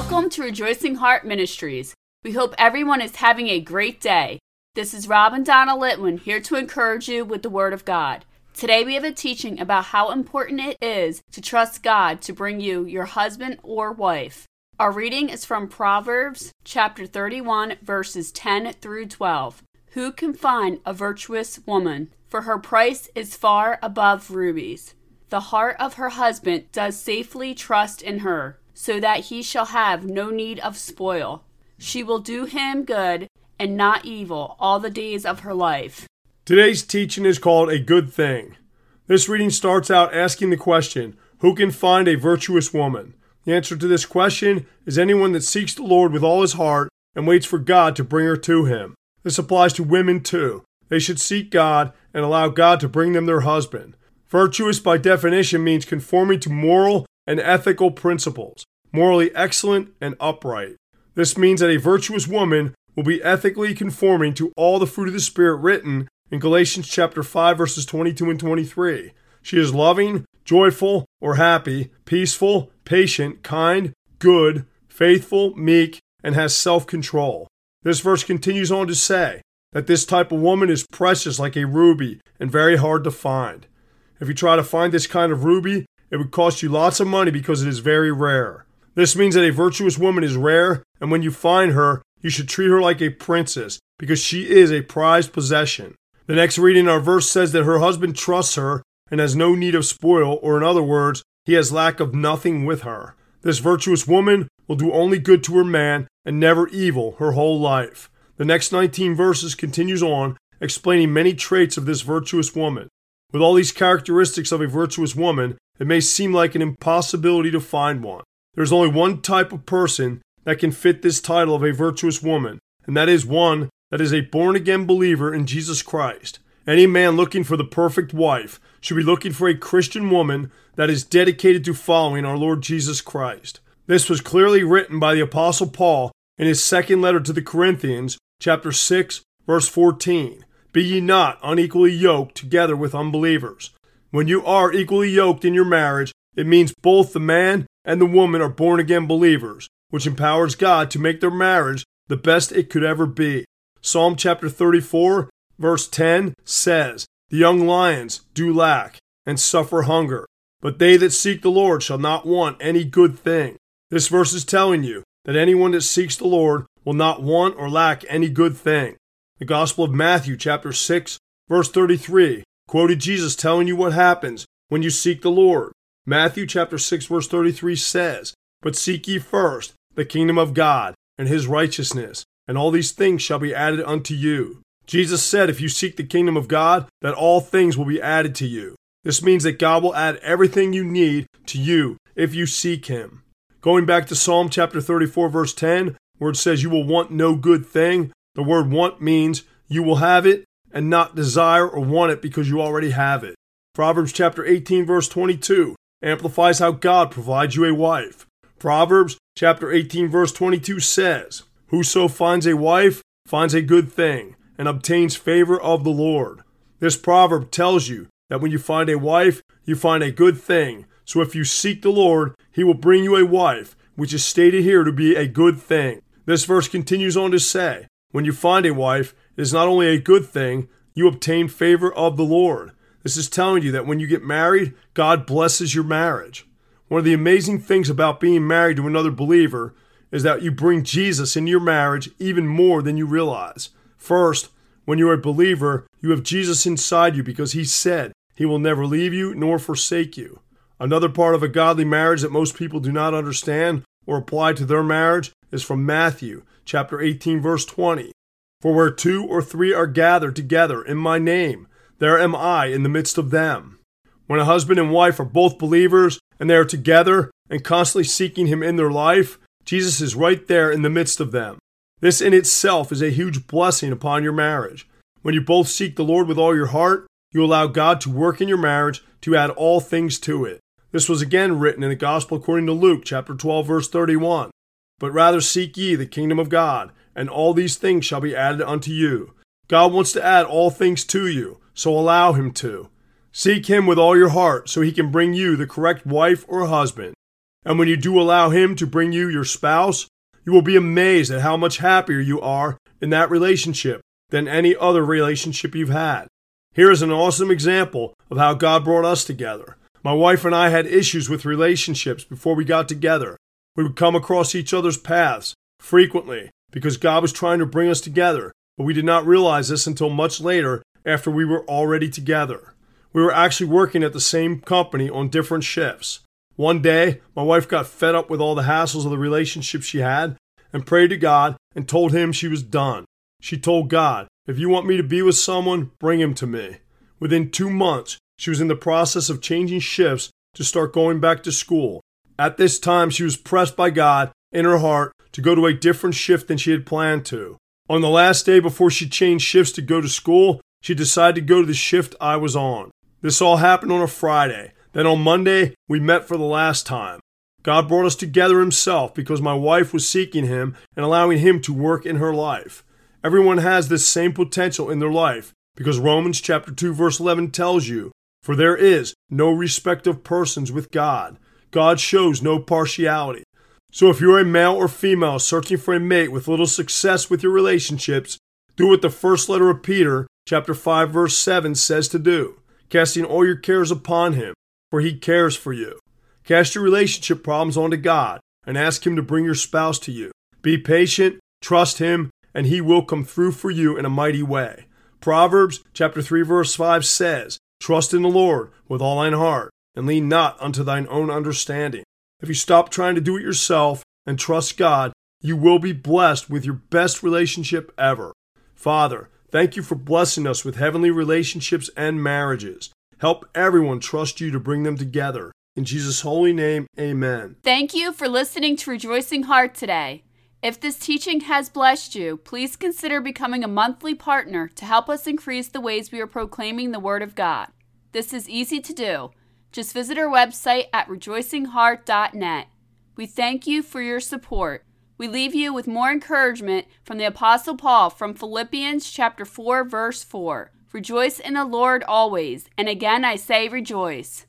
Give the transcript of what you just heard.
Welcome to Rejoicing Heart Ministries. We hope everyone is having a great day. This is Rob and Donna Litwin here to encourage you with the Word of God. Today we have a teaching about how important it is to trust God to bring you your husband or wife. Our reading is from Proverbs chapter 31, verses 10 through 12. Who can find a virtuous woman? For her price is far above rubies. The heart of her husband does safely trust in her, so that he shall have no need of spoil. She will do him good and not evil all the days of her life. Today's teaching is called A Good Thing. This reading starts out asking the question Who can find a virtuous woman? The answer to this question is anyone that seeks the Lord with all his heart and waits for God to bring her to him. This applies to women too. They should seek God and allow God to bring them their husband. Virtuous, by definition, means conforming to moral and ethical principles, morally excellent and upright. This means that a virtuous woman will be ethically conforming to all the fruit of the Spirit written in Galatians chapter 5 verses 22 and 23. She is loving, joyful, or happy, peaceful, patient, kind, good, faithful, meek, and has self control. This verse continues on to say that this type of woman is precious like a ruby and very hard to find. If you try to find this kind of ruby, it would cost you lots of money because it is very rare. This means that a virtuous woman is rare, and when you find her, you should treat her like a princess because she is a prized possession. The next reading in our verse says that her husband trusts her and has no need of spoil, or in other words, he has lack of nothing with her. This virtuous woman will do only good to her man and never evil her whole life. The next 19 verses continues on, explaining many traits of this virtuous woman. With all these characteristics of a virtuous woman, it may seem like an impossibility to find one. There's only one type of person that can fit this title of a virtuous woman, and that is one that is a born again believer in Jesus Christ. Any man looking for the perfect wife should be looking for a Christian woman that is dedicated to following our Lord Jesus Christ. This was clearly written by the apostle Paul in his second letter to the Corinthians, chapter 6, verse 14. Be ye not unequally yoked together with unbelievers. When you are equally yoked in your marriage, it means both the man and the woman are born again believers, which empowers God to make their marriage the best it could ever be. Psalm chapter 34, verse 10 says, The young lions do lack and suffer hunger, but they that seek the Lord shall not want any good thing. This verse is telling you that anyone that seeks the Lord will not want or lack any good thing. The Gospel of Matthew, chapter 6, verse 33, quoted Jesus telling you what happens when you seek the Lord. Matthew, chapter 6, verse 33 says, But seek ye first the kingdom of God and his righteousness, and all these things shall be added unto you. Jesus said, if you seek the kingdom of God, that all things will be added to you. This means that God will add everything you need to you if you seek Him. Going back to Psalm chapter 34, verse 10, where it says, You will want no good thing, the word want means you will have it and not desire or want it because you already have it. Proverbs chapter 18, verse 22 amplifies how God provides you a wife. Proverbs chapter 18, verse 22 says, Whoso finds a wife finds a good thing and obtains favor of the Lord. This proverb tells you that when you find a wife, you find a good thing. So if you seek the Lord, he will bring you a wife, which is stated here to be a good thing. This verse continues on to say, When you find a wife, it is not only a good thing, you obtain favor of the Lord. This is telling you that when you get married, God blesses your marriage. One of the amazing things about being married to another believer is that you bring Jesus into your marriage even more than you realize. First, when you're a believer, you have Jesus inside you because he said he will never leave you nor forsake you. Another part of a godly marriage that most people do not understand or apply to their marriage is from Matthew chapter 18 verse 20. For where two or three are gathered together in my name, there am I in the midst of them. When a husband and wife are both believers and they are together and constantly seeking him in their life, Jesus is right there in the midst of them. This in itself is a huge blessing upon your marriage. When you both seek the Lord with all your heart, you allow God to work in your marriage to add all things to it. This was again written in the Gospel according to Luke chapter 12 verse 31. But rather seek ye the kingdom of God, and all these things shall be added unto you. God wants to add all things to you, so allow him to. Seek him with all your heart so he can bring you the correct wife or husband. And when you do allow Him to bring you your spouse, you will be amazed at how much happier you are in that relationship than any other relationship you've had. Here is an awesome example of how God brought us together. My wife and I had issues with relationships before we got together. We would come across each other's paths frequently because God was trying to bring us together, but we did not realize this until much later after we were already together. We were actually working at the same company on different shifts. One day, my wife got fed up with all the hassles of the relationship she had and prayed to God and told him she was done. She told God, If you want me to be with someone, bring him to me. Within two months, she was in the process of changing shifts to start going back to school. At this time, she was pressed by God in her heart to go to a different shift than she had planned to. On the last day before she changed shifts to go to school, she decided to go to the shift I was on. This all happened on a Friday. Then on Monday, we met for the last time. God brought us together Himself because my wife was seeking Him and allowing Him to work in her life. Everyone has this same potential in their life because Romans chapter 2 verse 11 tells you, "For there is no respect of persons with God. God shows no partiality." So if you're a male or female searching for a mate with little success with your relationships, do what the first letter of Peter chapter 5 verse 7 says to do, casting all your cares upon him, for he cares for you. Cast your relationship problems onto God and ask him to bring your spouse to you. Be patient, trust him, and he will come through for you in a mighty way. Proverbs chapter 3 verse 5 says, Trust in the Lord with all thine heart, and lean not unto thine own understanding. If you stop trying to do it yourself and trust God, you will be blessed with your best relationship ever. Father, thank you for blessing us with heavenly relationships and marriages. Help everyone trust you to bring them together. In Jesus' holy name, amen. Thank you for listening to Rejoicing Heart today. If this teaching has blessed you, please consider becoming a monthly partner to help us increase the ways we are proclaiming the Word of God. This is easy to do. Just visit our website at rejoicingheart.net. We thank you for your support. We leave you with more encouragement from the apostle Paul from Philippians chapter 4 verse 4. Rejoice in the Lord always, and again I say rejoice.